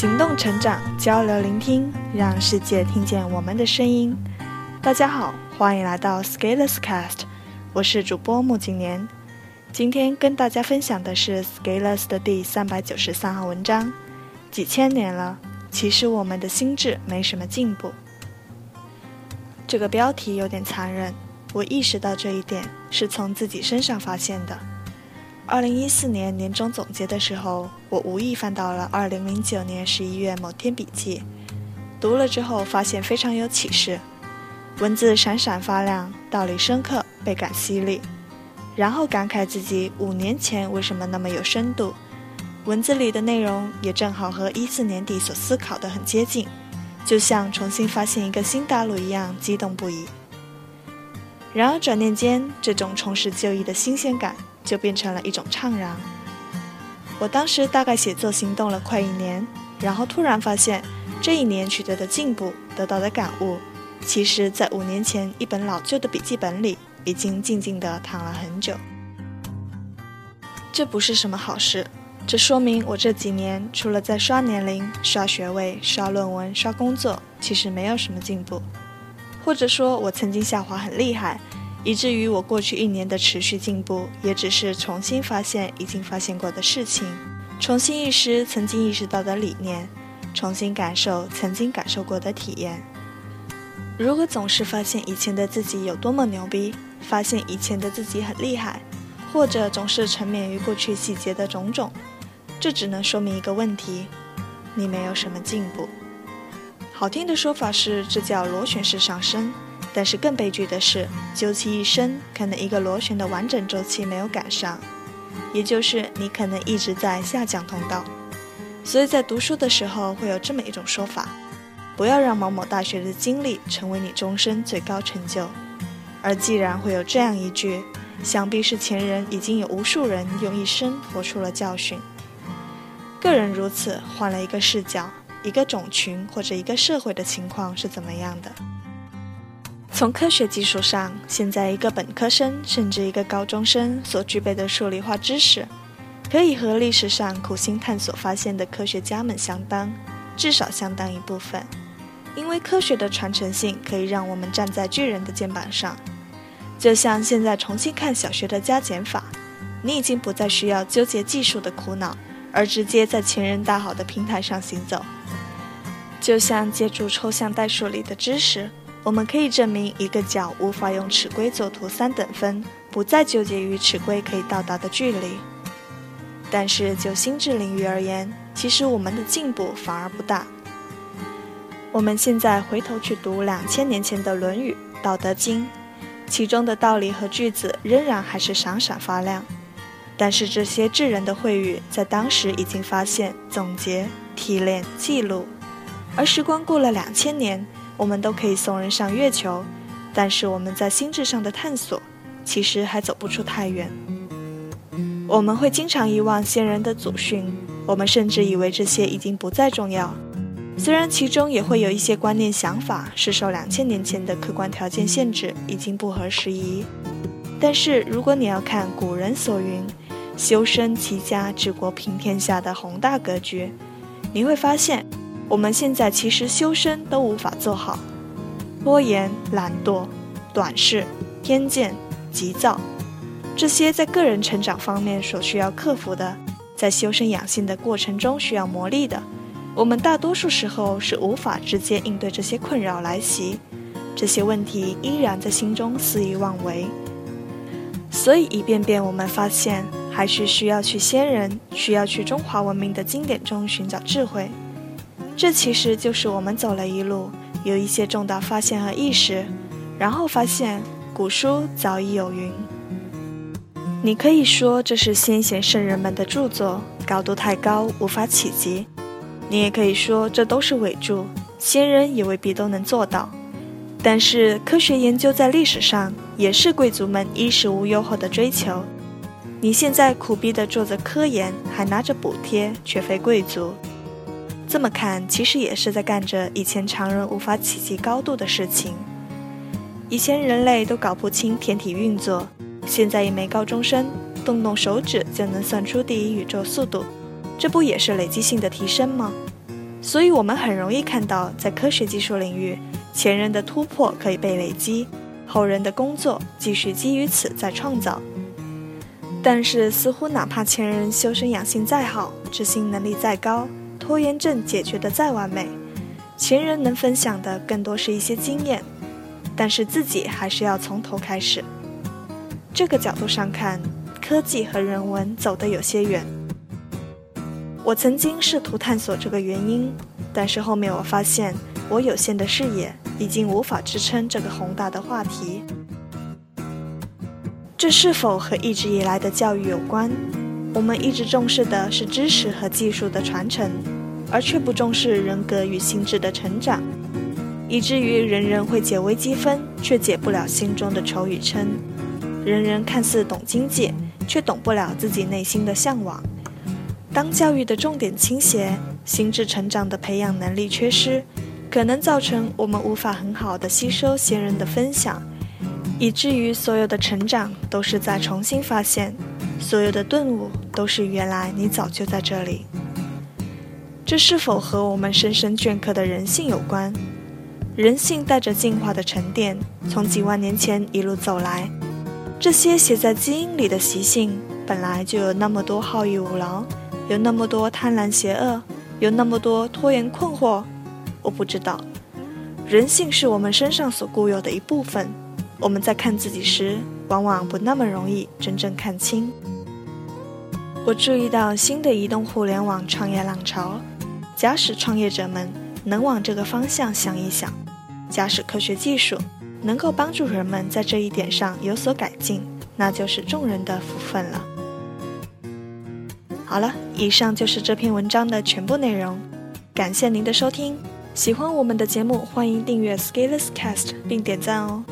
行动、成长、交流、聆听，让世界听见我们的声音。大家好，欢迎来到 Scalers Cast，我是主播木景年。今天跟大家分享的是 Scalers 的第三百九十三号文章。几千年了，其实我们的心智没什么进步。这个标题有点残忍，我意识到这一点是从自己身上发现的。二零一四年年终总结的时候，我无意翻到了二零零九年十一月某天笔记，读了之后发现非常有启示，文字闪闪发亮，道理深刻，倍感犀利。然后感慨自己五年前为什么那么有深度，文字里的内容也正好和一四年底所思考的很接近，就像重新发现一个新大陆一样，激动不已。然而转念间，这种重拾旧忆的新鲜感。就变成了一种怅然。我当时大概写作行动了快一年，然后突然发现，这一年取得的进步、得到的感悟，其实在五年前一本老旧的笔记本里已经静静地躺了很久。这不是什么好事，这说明我这几年除了在刷年龄、刷学位、刷论文、刷工作，其实没有什么进步，或者说，我曾经下滑很厉害。以至于我过去一年的持续进步，也只是重新发现已经发现过的事情，重新意识曾经意识到的理念，重新感受曾经感受过的体验。如果总是发现以前的自己有多么牛逼，发现以前的自己很厉害，或者总是沉湎于过去细节的种种，这只能说明一个问题：你没有什么进步。好听的说法是，这叫螺旋式上升。但是更悲剧的是，究其一生，可能一个螺旋的完整周期没有赶上，也就是你可能一直在下降通道。所以在读书的时候会有这么一种说法：不要让某某大学的经历成为你终身最高成就。而既然会有这样一句，想必是前人已经有无数人用一生活出了教训。个人如此，换了一个视角，一个种群或者一个社会的情况是怎么样的？从科学技术上，现在一个本科生甚至一个高中生所具备的数理化知识，可以和历史上苦心探索发现的科学家们相当，至少相当一部分。因为科学的传承性可以让我们站在巨人的肩膀上，就像现在重新看小学的加减法，你已经不再需要纠结技术的苦恼，而直接在前人大好的平台上行走。就像借助抽象代数里的知识。我们可以证明一个角无法用尺规作图三等分，不再纠结于尺规可以到达的距离。但是就心智领域而言，其实我们的进步反而不大。我们现在回头去读两千年前的《论语》《道德经》，其中的道理和句子仍然还是闪闪发亮。但是这些智人的慧语，在当时已经发现、总结、提炼、记录，而时光过了两千年。我们都可以送人上月球，但是我们在心智上的探索，其实还走不出太远。我们会经常遗忘先人的祖训，我们甚至以为这些已经不再重要。虽然其中也会有一些观念想法是受两千年前的客观条件限制，已经不合时宜。但是如果你要看古人所云“修身齐家治国平天下”的宏大格局，你会发现。我们现在其实修身都无法做好，拖延、懒惰、短视、偏见、急躁，这些在个人成长方面所需要克服的，在修身养性的过程中需要磨砺的，我们大多数时候是无法直接应对这些困扰来袭，这些问题依然在心中肆意妄为，所以一遍遍我们发现，还是需要去先人，需要去中华文明的经典中寻找智慧。这其实就是我们走了一路，有一些重大发现和意识，然后发现古书早已有云。你可以说这是先贤圣人们的著作，高度太高，无法企及；你也可以说这都是伪著，先人也未必都能做到。但是科学研究在历史上也是贵族们衣食无忧后的追求。你现在苦逼地做着科研，还拿着补贴，却非贵族。这么看，其实也是在干着以前常人无法企及高度的事情。以前人类都搞不清天体运作，现在一枚高中生动动手指就能算出第一宇宙速度，这不也是累积性的提升吗？所以我们很容易看到，在科学技术领域，前人的突破可以被累积，后人的工作继续基于此再创造。但是，似乎哪怕前人修身养性再好，执行能力再高，拖延症解决的再完美，前人能分享的更多是一些经验，但是自己还是要从头开始。这个角度上看，科技和人文走得有些远。我曾经试图探索这个原因，但是后面我发现，我有限的视野已经无法支撑这个宏大的话题。这是否和一直以来的教育有关？我们一直重视的是知识和技术的传承，而却不重视人格与心智的成长，以至于人人会解微积分，却解不了心中的愁与嗔；人人看似懂经济，却懂不了自己内心的向往。当教育的重点倾斜，心智成长的培养能力缺失，可能造成我们无法很好的吸收先人的分享。以至于所有的成长都是在重新发现，所有的顿悟都是原来你早就在这里。这是否和我们深深镌刻的人性有关？人性带着进化的沉淀，从几万年前一路走来，这些写在基因里的习性，本来就有那么多好逸恶劳，有那么多贪婪邪恶，有那么多拖延困惑。我不知道，人性是我们身上所固有的一部分。我们在看自己时，往往不那么容易真正看清。我注意到新的移动互联网创业浪潮，假使创业者们能往这个方向想一想，假使科学技术能够帮助人们在这一点上有所改进，那就是众人的福分了。好了，以上就是这篇文章的全部内容，感谢您的收听。喜欢我们的节目，欢迎订阅 Scaleless Cast 并点赞哦。